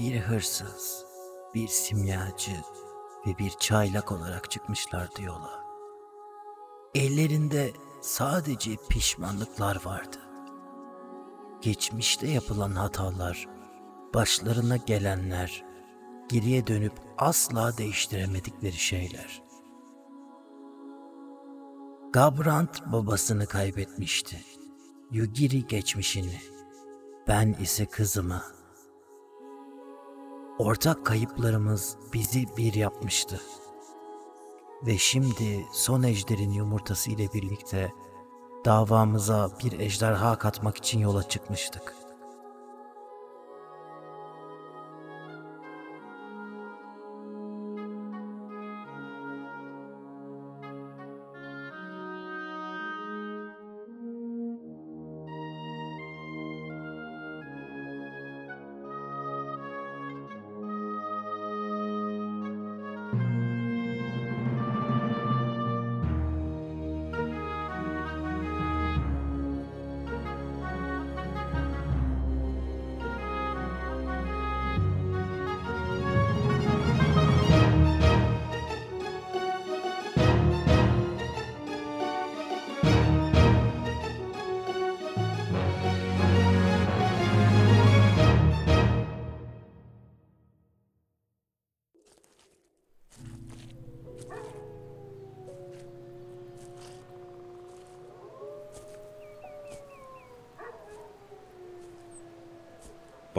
Bir hırsız, bir simyacı ve bir çaylak olarak çıkmışlardı yola. Ellerinde sadece pişmanlıklar vardı. Geçmişte yapılan hatalar, başlarına gelenler, geriye dönüp asla değiştiremedikleri şeyler. Gabrant babasını kaybetmişti. Yugiri geçmişini. Ben ise kızımı. Ortak kayıplarımız bizi bir yapmıştı. Ve şimdi son ejderin yumurtası ile birlikte davamıza bir ejderha katmak için yola çıkmıştık.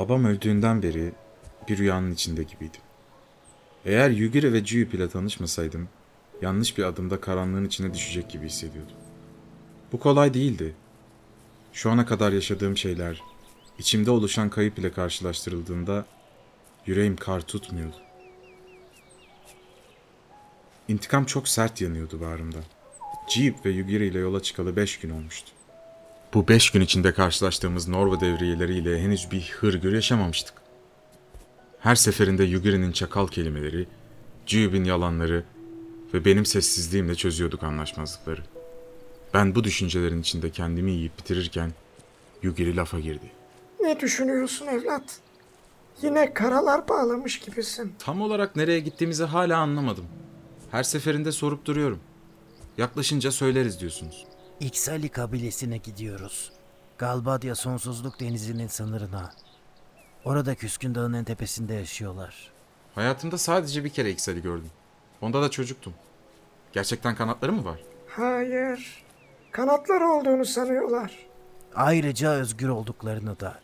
Babam öldüğünden beri bir rüyanın içinde gibiydim. Eğer Yugiri ve Juyup ile tanışmasaydım, yanlış bir adımda karanlığın içine düşecek gibi hissediyordum. Bu kolay değildi. Şu ana kadar yaşadığım şeyler, içimde oluşan kayıp ile karşılaştırıldığında yüreğim kar tutmuyordu. İntikam çok sert yanıyordu bağrımda. Jeep ve Yugiri ile yola çıkalı beş gün olmuştu. Bu beş gün içinde karşılaştığımız Norva devriyeleriyle henüz bir hırgür yaşamamıştık. Her seferinde Yugiri'nin çakal kelimeleri, Cüb'ün yalanları ve benim sessizliğimle çözüyorduk anlaşmazlıkları. Ben bu düşüncelerin içinde kendimi yiyip bitirirken Yugiri lafa girdi. Ne düşünüyorsun evlat? Yine karalar bağlamış gibisin. Tam olarak nereye gittiğimizi hala anlamadım. Her seferinde sorup duruyorum. Yaklaşınca söyleriz diyorsunuz. İksali kabilesine gidiyoruz. Galbadia sonsuzluk denizinin sınırına. Orada Küskün Dağı'nın en tepesinde yaşıyorlar. Hayatımda sadece bir kere Iksel'i gördüm. Onda da çocuktum. Gerçekten kanatları mı var? Hayır. Kanatları olduğunu sanıyorlar. Ayrıca özgür olduklarını da.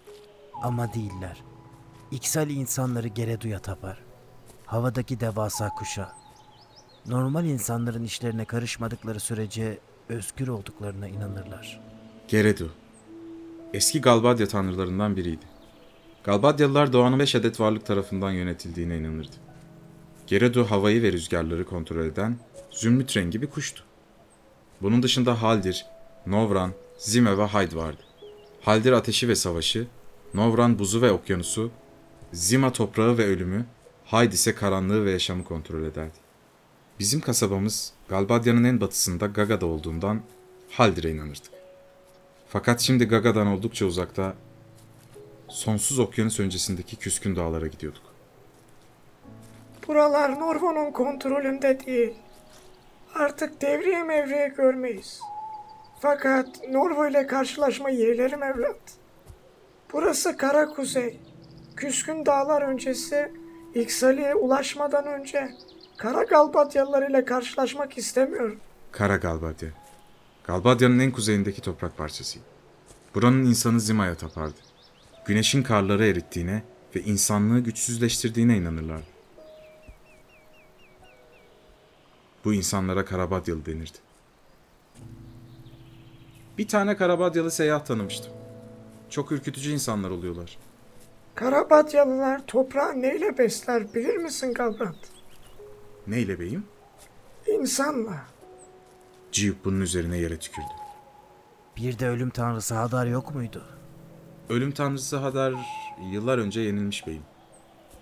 Ama değiller. İksali insanları Geredu'ya tapar. Havadaki devasa kuşa. Normal insanların işlerine karışmadıkları sürece özgür olduklarına inanırlar. Geredu. Eski Galbadia tanrılarından biriydi. Galbadyalılar doğanın beş adet varlık tarafından yönetildiğine inanırdı. Geredu havayı ve rüzgarları kontrol eden zümrüt rengi bir kuştu. Bunun dışında Haldir, Novran, Zime ve Hayd vardı. Haldir ateşi ve savaşı, Novran buzu ve okyanusu, Zima toprağı ve ölümü, Hayd ise karanlığı ve yaşamı kontrol ederdi. Bizim kasabamız Galbadya'nın en batısında Gaga'da olduğundan Haldir'e inanırdık. Fakat şimdi Gaga'dan oldukça uzakta sonsuz okyanus öncesindeki küskün dağlara gidiyorduk. Buralar Norvo'nun kontrolünde değil. Artık devriye mevriye görmeyiz. Fakat Norvo ile karşılaşma yeğlerim evlat. Burası kara kuzey. Küskün dağlar öncesi İksali'ye ulaşmadan önce Kara Galbatyalılar ile karşılaşmak istemiyorum. Kara Galbadya. Galbadya'nın en kuzeyindeki toprak parçasıydı. Buranın insanı Zima'ya tapardı. Güneşin karları erittiğine ve insanlığı güçsüzleştirdiğine inanırlardı. Bu insanlara Karabadyalı denirdi. Bir tane Karabadyalı seyyah tanımıştım. Çok ürkütücü insanlar oluyorlar. Karabatyalılar toprağı neyle besler bilir misin Galbrant? Neyle beyim? İnsanla. Ciyup bunun üzerine yere tükürdü. Bir de ölüm tanrısı Hadar yok muydu? Ölüm tanrısı Hadar yıllar önce yenilmiş beyim.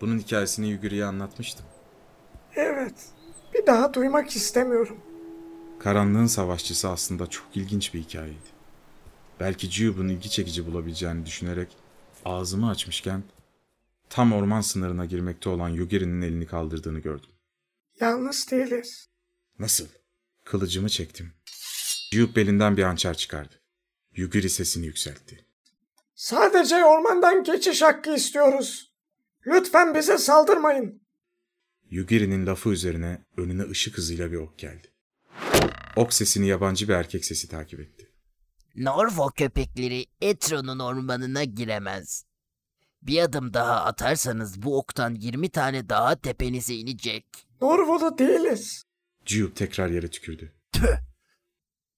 Bunun hikayesini Yuguri'ye anlatmıştım. Evet. Bir daha duymak istemiyorum. Karanlığın savaşçısı aslında çok ilginç bir hikayeydi. Belki Ciyub'un ilgi çekici bulabileceğini düşünerek ağzımı açmışken tam orman sınırına girmekte olan Yugiri'nin elini kaldırdığını gördüm. Yalnız değiliz. Nasıl? Kılıcımı çektim. Ciyup belinden bir hançer çıkardı. Yugiri sesini yükseltti. Sadece ormandan geçiş hakkı istiyoruz. Lütfen bize saldırmayın. Yugiri'nin lafı üzerine önüne ışık hızıyla bir ok geldi. Ok sesini yabancı bir erkek sesi takip etti. Norvo köpekleri Etron'un ormanına giremez. Bir adım daha atarsanız bu oktan 20 tane daha tepenize inecek. Norvolu değiliz. Ciyup tekrar yere tükürdü.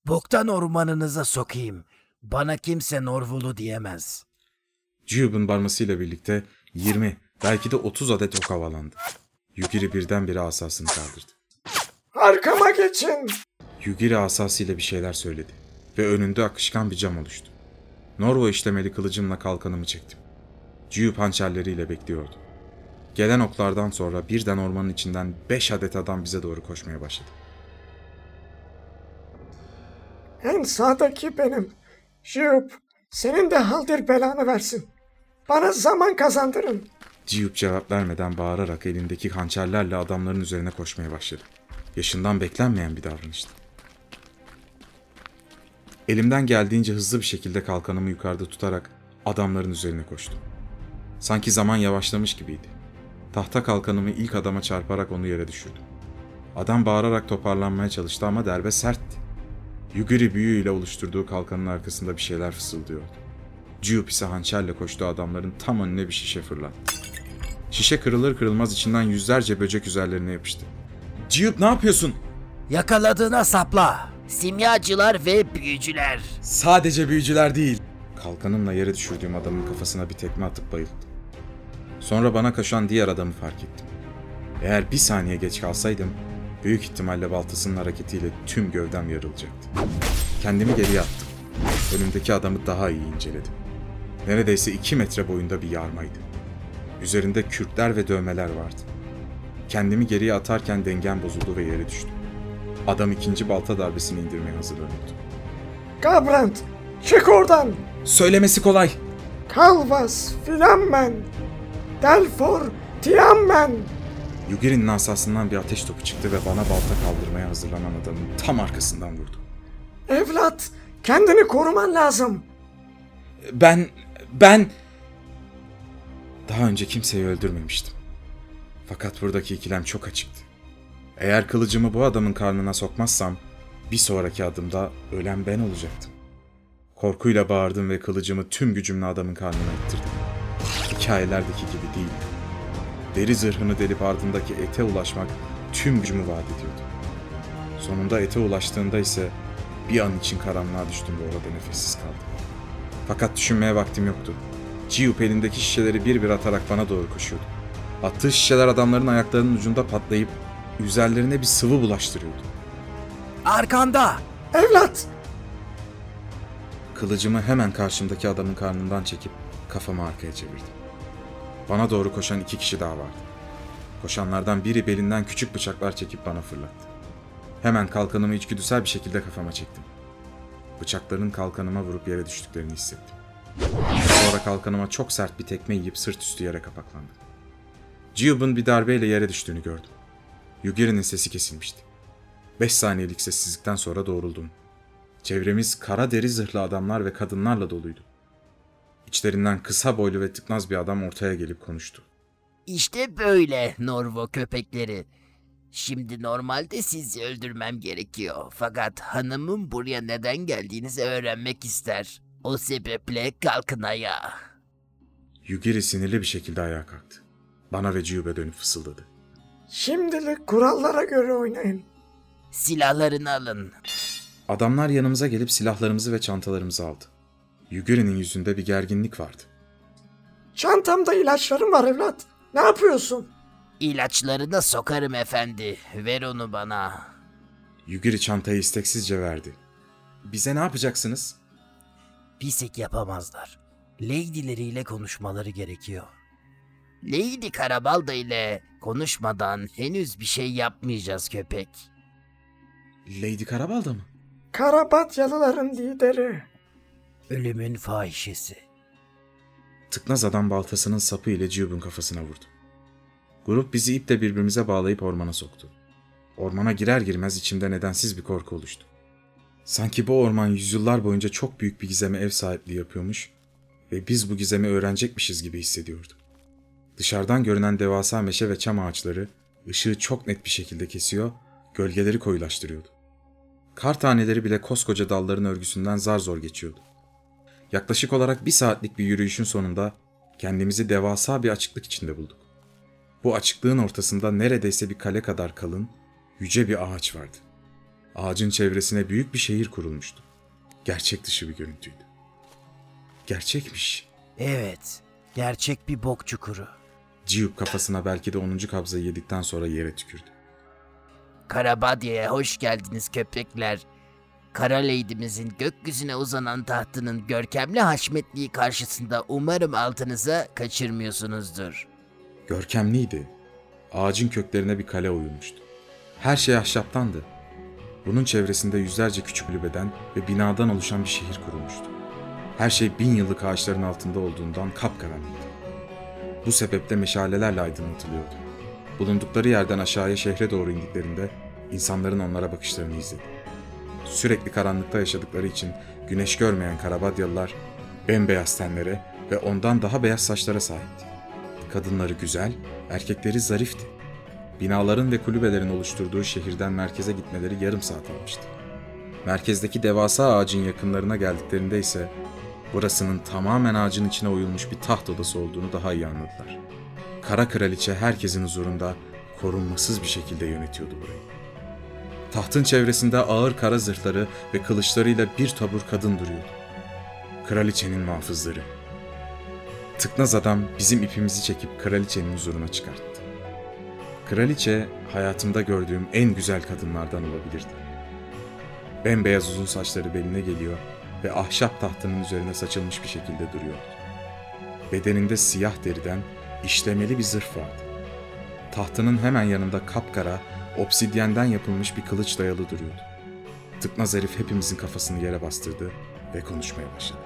Boktan ormanınıza sokayım. Bana kimse Norvulu diyemez. Ciyup'un barmasıyla birlikte 20, belki de 30 adet ok havalandı. Yugiri birdenbire asasını kaldırdı. Arkama geçin. Yugiri asasıyla bir şeyler söyledi ve önünde akışkan bir cam oluştu. Norvo işlemeli kılıcımla kalkanımı çektim. Ciyup hançerleriyle bekliyordu. Gelen oklardan sonra birden ormanın içinden 5 adet adam bize doğru koşmaya başladı. En sağdaki benim. Şiyup, senin de haldir belanı versin. Bana zaman kazandırın. Ciyup cevap vermeden bağırarak elindeki hançerlerle adamların üzerine koşmaya başladı. Yaşından beklenmeyen bir davranıştı. Elimden geldiğince hızlı bir şekilde kalkanımı yukarıda tutarak adamların üzerine koştum. Sanki zaman yavaşlamış gibiydi. Tahta kalkanımı ilk adama çarparak onu yere düşürdüm. Adam bağırarak toparlanmaya çalıştı ama darbe sertti. Yugiri büyüyle oluşturduğu kalkanın arkasında bir şeyler fısıldıyordu. Ciyup ise hançerle koştuğu adamların tam önüne bir şişe fırlattı. Şişe kırılır kırılmaz içinden yüzlerce böcek üzerlerine yapıştı. Ciyup ne yapıyorsun? Yakaladığına sapla. Simyacılar ve büyücüler. Sadece büyücüler değil. Kalkanımla yere düşürdüğüm adamın kafasına bir tekme atıp bayıldım. Sonra bana koşan diğer adamı fark ettim. Eğer bir saniye geç kalsaydım, büyük ihtimalle baltasının hareketiyle tüm gövdem yarılacaktı. Kendimi geriye attım. Önümdeki adamı daha iyi inceledim. Neredeyse iki metre boyunda bir yarmaydı. Üzerinde kürkler ve dövmeler vardı. Kendimi geriye atarken dengem bozuldu ve yere düştüm. Adam ikinci balta darbesini indirmeye hazırlanıyordu. Gabrant, çık oradan. Söylemesi kolay. Kalvas, Flammen, Delfor, Tiammen. Yugiri'nin asasından bir ateş topu çıktı ve bana balta kaldırmaya hazırlanan adamın tam arkasından vurdu. Evlat, kendini koruman lazım. Ben, ben... Daha önce kimseyi öldürmemiştim. Fakat buradaki ikilem çok açıktı. Eğer kılıcımı bu adamın karnına sokmazsam, bir sonraki adımda ölen ben olacaktım. Korkuyla bağırdım ve kılıcımı tüm gücümle adamın karnına ittirdim. Hikayelerdeki gibi değildi. Deri zırhını delip ardındaki ete ulaşmak tüm gücümü vaat ediyordu. Sonunda ete ulaştığında ise bir an için karanlığa düştüm ve orada nefessiz kaldım. Fakat düşünmeye vaktim yoktu. Ciyup elindeki şişeleri bir bir atarak bana doğru koşuyordu. Attığı şişeler adamların ayaklarının ucunda patlayıp üzerlerine bir sıvı bulaştırıyordu. Arkanda. Evlat, Kılıcımı hemen karşımdaki adamın karnından çekip kafamı arkaya çevirdim. Bana doğru koşan iki kişi daha vardı. Koşanlardan biri belinden küçük bıçaklar çekip bana fırlattı. Hemen kalkanımı içgüdüsel bir şekilde kafama çektim. Bıçakların kalkanıma vurup yere düştüklerini hissettim. Sonra kalkanıma çok sert bir tekme yiyip sırt üstü yere kapaklandım. Ciyub'un bir darbeyle yere düştüğünü gördüm. Yugiri'nin sesi kesilmişti. Beş saniyelik sessizlikten sonra doğruldum. Çevremiz kara deri zırhlı adamlar ve kadınlarla doluydu. İçlerinden kısa boylu ve tıknaz bir adam ortaya gelip konuştu. İşte böyle Norvo köpekleri. Şimdi normalde sizi öldürmem gerekiyor. Fakat hanımım buraya neden geldiğinizi öğrenmek ister. O sebeple kalkın ayağa. Yugiri sinirli bir şekilde ayağa kalktı. Bana ve Ciyub'e dönüp fısıldadı. şimdilik kurallara göre oynayın. Silahlarını alın. Adamlar yanımıza gelip silahlarımızı ve çantalarımızı aldı. Yugiri'nin yüzünde bir gerginlik vardı. Çantamda ilaçlarım var evlat. Ne yapıyorsun? İlaçlarını sokarım efendi. Ver onu bana. Yugiri çantayı isteksizce verdi. Bize ne yapacaksınız? Pisik yapamazlar. Lady'leriyle konuşmaları gerekiyor. Lady Karabalda ile konuşmadan henüz bir şey yapmayacağız köpek. Lady Karabalda mı? Karabatyalıların lideri. Ölümün fahişesi. Tıknaz adam baltasının sapı ile Ciyub'un kafasına vurdu. Grup bizi iple birbirimize bağlayıp ormana soktu. Ormana girer girmez içimde nedensiz bir korku oluştu. Sanki bu orman yüzyıllar boyunca çok büyük bir gizeme ev sahipliği yapıyormuş ve biz bu gizemi öğrenecekmişiz gibi hissediyordum. Dışarıdan görünen devasa meşe ve çam ağaçları ışığı çok net bir şekilde kesiyor, gölgeleri koyulaştırıyordu. Kar taneleri bile koskoca dalların örgüsünden zar zor geçiyordu. Yaklaşık olarak bir saatlik bir yürüyüşün sonunda kendimizi devasa bir açıklık içinde bulduk. Bu açıklığın ortasında neredeyse bir kale kadar kalın, yüce bir ağaç vardı. Ağacın çevresine büyük bir şehir kurulmuştu. Gerçek dışı bir görüntüydü. Gerçekmiş. Evet, gerçek bir bok çukuru. Ciyup kafasına belki de 10. kabzayı yedikten sonra yere tükürdü. Karabadya'ya hoş geldiniz köpekler. Kara Lady'mizin gökyüzüne uzanan tahtının görkemli haşmetliği karşısında umarım altınıza kaçırmıyorsunuzdur. Görkemliydi. Ağacın köklerine bir kale oyulmuştu. Her şey ahşaptandı. Bunun çevresinde yüzlerce küçük kulübeden ve binadan oluşan bir şehir kurulmuştu. Her şey bin yıllık ağaçların altında olduğundan kapkaranlıktı. Bu sebeple meşalelerle aydınlatılıyordu. Bulundukları yerden aşağıya şehre doğru indiklerinde insanların onlara bakışlarını izledi. Sürekli karanlıkta yaşadıkları için güneş görmeyen Karabadyalılar bembeyaz tenlere ve ondan daha beyaz saçlara sahipti. Kadınları güzel, erkekleri zarifti. Binaların ve kulübelerin oluşturduğu şehirden merkeze gitmeleri yarım saat almıştı. Merkezdeki devasa ağacın yakınlarına geldiklerinde ise burasının tamamen ağacın içine oyulmuş bir taht odası olduğunu daha iyi anladılar. Kara kraliçe herkesin huzurunda korunmasız bir şekilde yönetiyordu burayı. Tahtın çevresinde ağır kara zırhları ve kılıçlarıyla bir tabur kadın duruyordu. Kraliçenin muhafızları. Tıknaz adam bizim ipimizi çekip kraliçenin huzuruna çıkarttı. Kraliçe hayatımda gördüğüm en güzel kadınlardan olabilirdi. Bembeyaz uzun saçları beline geliyor ve ahşap tahtının üzerine saçılmış bir şekilde duruyordu. Bedeninde siyah deriden işlemeli bir zırh vardı. Tahtının hemen yanında kapkara, obsidyenden yapılmış bir kılıç dayalı duruyordu. Tıknaz herif hepimizin kafasını yere bastırdı ve konuşmaya başladı.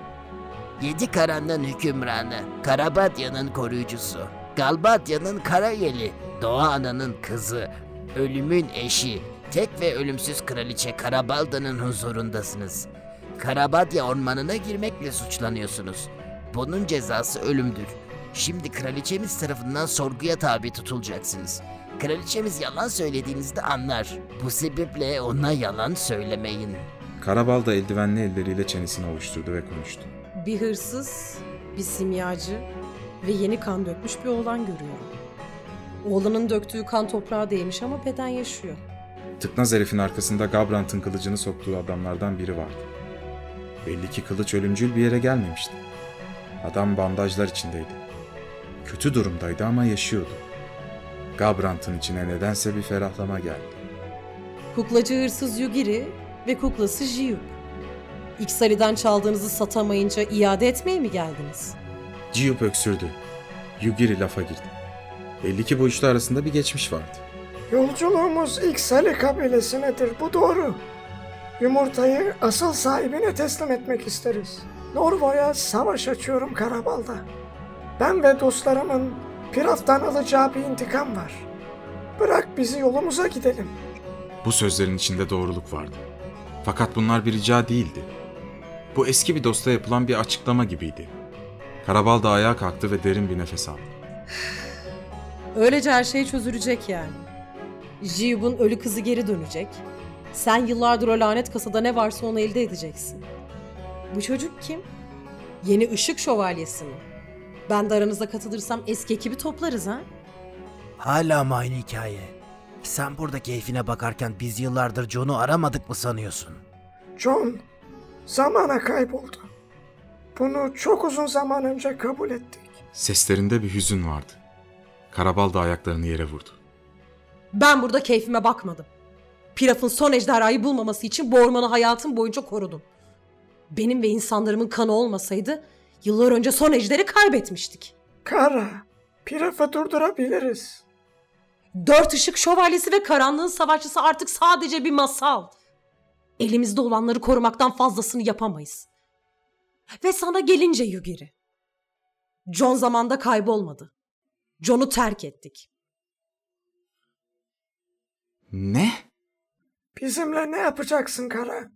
Yedi karanlığın hükümranı, Karabadya'nın koruyucusu, Galbadya'nın kara yeli, Doğa Ana'nın kızı, ölümün eşi, tek ve ölümsüz kraliçe Karabalda'nın huzurundasınız. Karabadya ormanına girmekle suçlanıyorsunuz. Bunun cezası ölümdür. Şimdi kraliçemiz tarafından sorguya tabi tutulacaksınız. Kraliçemiz yalan söylediğinizde anlar. Bu sebeple ona yalan söylemeyin. Karabal da eldivenli elleriyle çenesini ovuşturdu ve konuştu. Bir hırsız, bir simyacı ve yeni kan dökmüş bir oğlan görüyorum. Oğlanın döktüğü kan toprağa değmiş ama beden yaşıyor. Tıknaz herifin arkasında Gabrant'ın kılıcını soktuğu adamlardan biri vardı. Belli ki kılıç ölümcül bir yere gelmemişti. Adam bandajlar içindeydi. Kötü durumdaydı ama yaşıyordu. Gabrant'ın içine nedense bir ferahlama geldi. Kuklacı hırsız Yugiri ve kuklası Jiyuk. İksari'den çaldığınızı satamayınca iade etmeye mi geldiniz? Ciyup öksürdü. Yugiri lafa girdi. Belli ki bu üçlü arasında bir geçmiş vardı. Yolculuğumuz ilk Sali kabilesinedir, bu doğru. Yumurtayı asıl sahibine teslim etmek isteriz. Norvo'ya savaş açıyorum Karabal'da. Ben ve dostlarımın Piraf'tan alacağı bir intikam var. Bırak bizi yolumuza gidelim. Bu sözlerin içinde doğruluk vardı. Fakat bunlar bir rica değildi. Bu eski bir dosta yapılan bir açıklama gibiydi. Karabal da ayağa kalktı ve derin bir nefes aldı. Öylece her şey çözülecek yani. Jiyub'un ölü kızı geri dönecek. Sen yıllardır o lanet kasada ne varsa onu elde edeceksin. Bu çocuk kim? Yeni ışık şövalyesi mi? Ben de aranızda katılırsam eski ekibi toplarız ha? Hala mı aynı hikaye? Sen burada keyfine bakarken biz yıllardır John'u aramadık mı sanıyorsun? John, zamana kayboldu. Bunu çok uzun zaman önce kabul ettik. Seslerinde bir hüzün vardı. Karabal da ayaklarını yere vurdu. Ben burada keyfime bakmadım. Piraf'ın son ejderhayı bulmaması için bu ormanı hayatım boyunca korudum. Benim ve insanlarımın kanı olmasaydı yıllar önce son ejderi kaybetmiştik. Kara, Piraf'ı durdurabiliriz. Dört ışık şövalyesi ve karanlığın savaşçısı artık sadece bir masal. Elimizde olanları korumaktan fazlasını yapamayız. Ve sana gelince Yugiri. John zamanda kaybolmadı. John'u terk ettik. Ne? Bizimle ne yapacaksın Kara?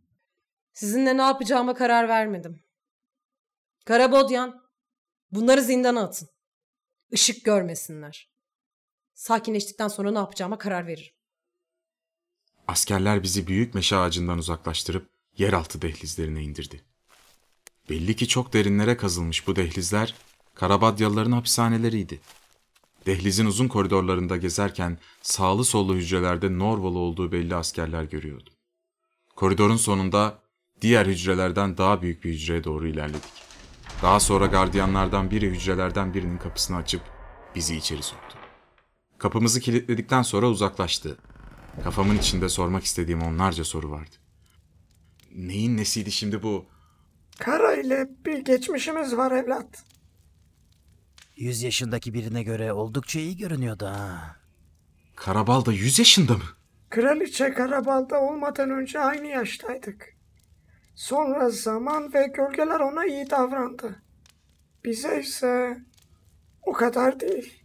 Sizinle ne yapacağıma karar vermedim. Karabodyan, bunları zindana atın. Işık görmesinler. Sakinleştikten sonra ne yapacağıma karar veririm. Askerler bizi büyük meşe ağacından uzaklaştırıp yeraltı dehlizlerine indirdi. Belli ki çok derinlere kazılmış bu dehlizler Karabadyalıların hapishaneleriydi. Dehlizin uzun koridorlarında gezerken sağlı sollu hücrelerde Norvalı olduğu belli askerler görüyordum. Koridorun sonunda diğer hücrelerden daha büyük bir hücreye doğru ilerledik. Daha sonra gardiyanlardan biri hücrelerden birinin kapısını açıp bizi içeri soktu. Kapımızı kilitledikten sonra uzaklaştı. Kafamın içinde sormak istediğim onlarca soru vardı. Neyin nesiydi şimdi bu? Kara ile bir geçmişimiz var evlat. 100 yaşındaki birine göre oldukça iyi görünüyordu ha. Karabal da 100 yaşında mı? Kraliçe Karabal'da olmadan önce aynı yaştaydık. Sonra zaman ve gölgeler ona iyi davrandı. Bize ise o kadar değil.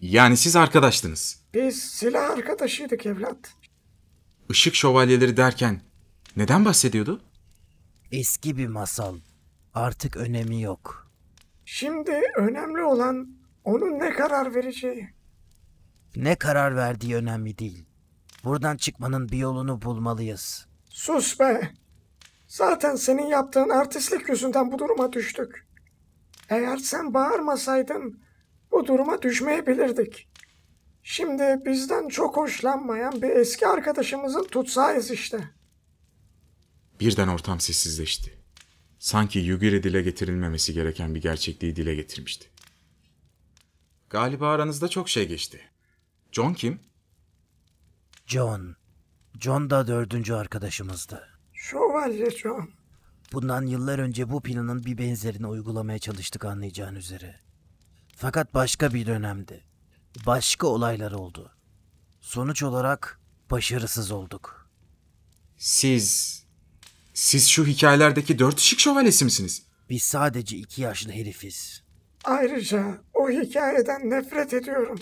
Yani siz arkadaştınız. Biz silah arkadaşıydık evlat. Işık şövalyeleri derken neden bahsediyordu? Eski bir masal. Artık önemi yok. Şimdi önemli olan onun ne karar vereceği. Ne karar verdiği önemli değil. Buradan çıkmanın bir yolunu bulmalıyız. Sus be. Zaten senin yaptığın artistlik yüzünden bu duruma düştük. Eğer sen bağırmasaydın bu duruma düşmeyebilirdik. Şimdi bizden çok hoşlanmayan bir eski arkadaşımızın tutsağıyız işte. Birden ortam sessizleşti. Sanki Yugiri dile getirilmemesi gereken bir gerçekliği dile getirmişti. Galiba aranızda çok şey geçti. John kim? John. John da dördüncü arkadaşımızdı. Şövalye John. Bundan yıllar önce bu planın bir benzerini uygulamaya çalıştık anlayacağın üzere. Fakat başka bir dönemde. Başka olaylar oldu. Sonuç olarak başarısız olduk. Siz... Siz şu hikayelerdeki dört ışık şövalyesi misiniz? Biz sadece iki yaşlı herifiz. Ayrıca o hikayeden nefret ediyorum.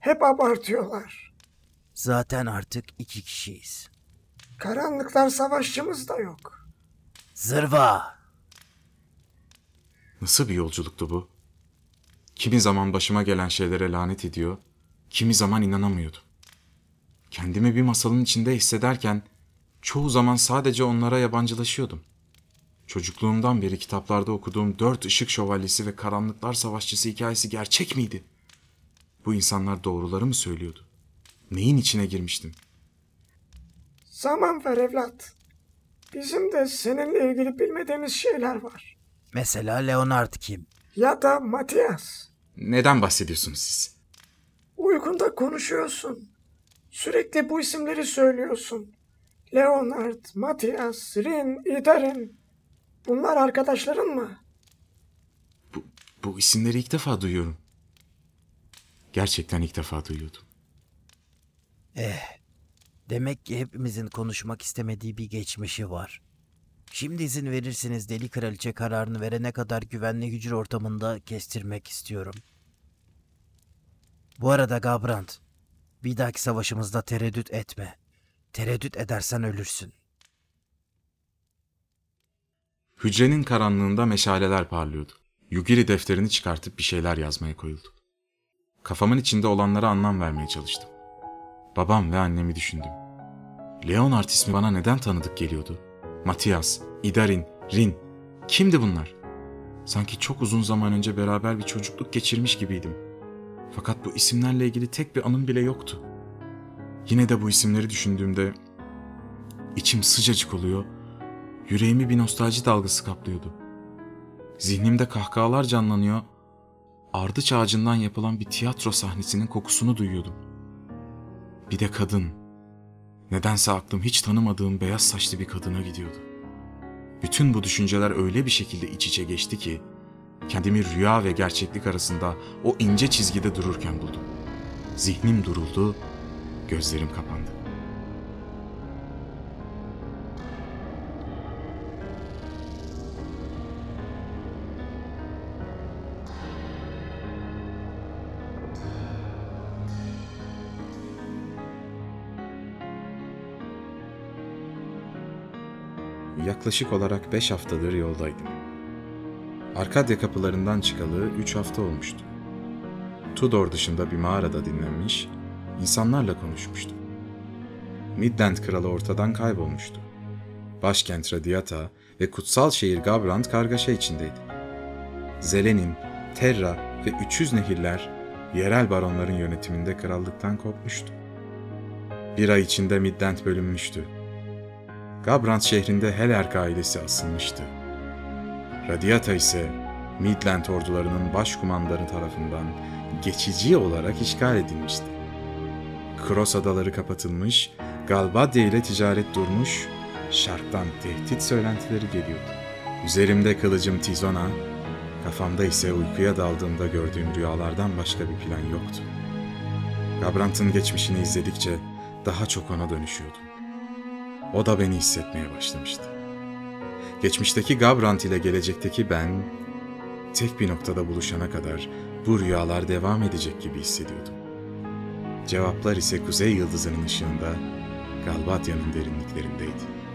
Hep abartıyorlar. Zaten artık iki kişiyiz. Karanlıklar savaşçımız da yok. Zırva! Nasıl bir yolculuktu bu? Kimi zaman başıma gelen şeylere lanet ediyor, kimi zaman inanamıyordum. Kendimi bir masalın içinde hissederken çoğu zaman sadece onlara yabancılaşıyordum. Çocukluğumdan beri kitaplarda okuduğum dört ışık şövalyesi ve karanlıklar savaşçısı hikayesi gerçek miydi? Bu insanlar doğruları mı söylüyordu? Neyin içine girmiştim? Zaman ver evlat. Bizim de seninle ilgili bilmediğimiz şeyler var. Mesela Leonard kim? Ya da Matias. Neden bahsediyorsunuz siz? Uykunda konuşuyorsun. Sürekli bu isimleri söylüyorsun. Leonard, Matias, Rin, Idarin. Bunlar arkadaşların mı? Bu, bu isimleri ilk defa duyuyorum. Gerçekten ilk defa duyuyordum. Demek ki hepimizin konuşmak istemediği bir geçmişi var. Şimdi izin verirseniz deli kraliçe kararını verene kadar güvenli hücre ortamında kestirmek istiyorum. Bu arada Gabrand, bir dahaki savaşımızda tereddüt etme. Tereddüt edersen ölürsün. Hücrenin karanlığında meşaleler parlıyordu. Yugiri defterini çıkartıp bir şeyler yazmaya koyuldu. Kafamın içinde olanlara anlam vermeye çalıştım. Babam ve annemi düşündüm. Leonard ismi bana neden tanıdık geliyordu? Matias, Idarin, Rin. Kimdi bunlar? Sanki çok uzun zaman önce beraber bir çocukluk geçirmiş gibiydim. Fakat bu isimlerle ilgili tek bir anım bile yoktu. Yine de bu isimleri düşündüğümde içim sıcacık oluyor Yüreğimi bir nostalji dalgası kaplıyordu. Zihnimde kahkahalar canlanıyor. Ardıç ağacından yapılan bir tiyatro sahnesinin kokusunu duyuyordum. Bir de kadın. Nedense aklım hiç tanımadığım beyaz saçlı bir kadına gidiyordu. Bütün bu düşünceler öyle bir şekilde iç içe geçti ki kendimi rüya ve gerçeklik arasında o ince çizgide dururken buldum. Zihnim duruldu, gözlerim kapandı. Yaklaşık olarak 5 haftadır yoldaydım. Arkadya kapılarından çıkalı 3 hafta olmuştu. Tudor dışında bir mağarada dinlenmiş, insanlarla konuşmuştum. Midland kralı ortadan kaybolmuştu. Başkent Radiata ve kutsal şehir Gabrand kargaşa içindeydi. Zelenin, Terra ve 300 nehirler yerel baronların yönetiminde krallıktan kopmuştu. Bir ay içinde Midland bölünmüştü. Gabrand şehrinde Helerk ailesi asılmıştı. Radiata ise Midland ordularının başkumandarı tarafından geçici olarak işgal edilmişti. Kros adaları kapatılmış, Galbadia ile ticaret durmuş, şarktan tehdit söylentileri geliyordu. Üzerimde kılıcım Tizona, kafamda ise uykuya daldığımda gördüğüm rüyalardan başka bir plan yoktu. Gabrant'ın geçmişini izledikçe daha çok ona dönüşüyordum. O da beni hissetmeye başlamıştı. Geçmişteki Gabrant ile gelecekteki ben, tek bir noktada buluşana kadar bu rüyalar devam edecek gibi hissediyordum. Cevaplar ise kuzey yıldızının ışığında Galbatya'nın derinliklerindeydi.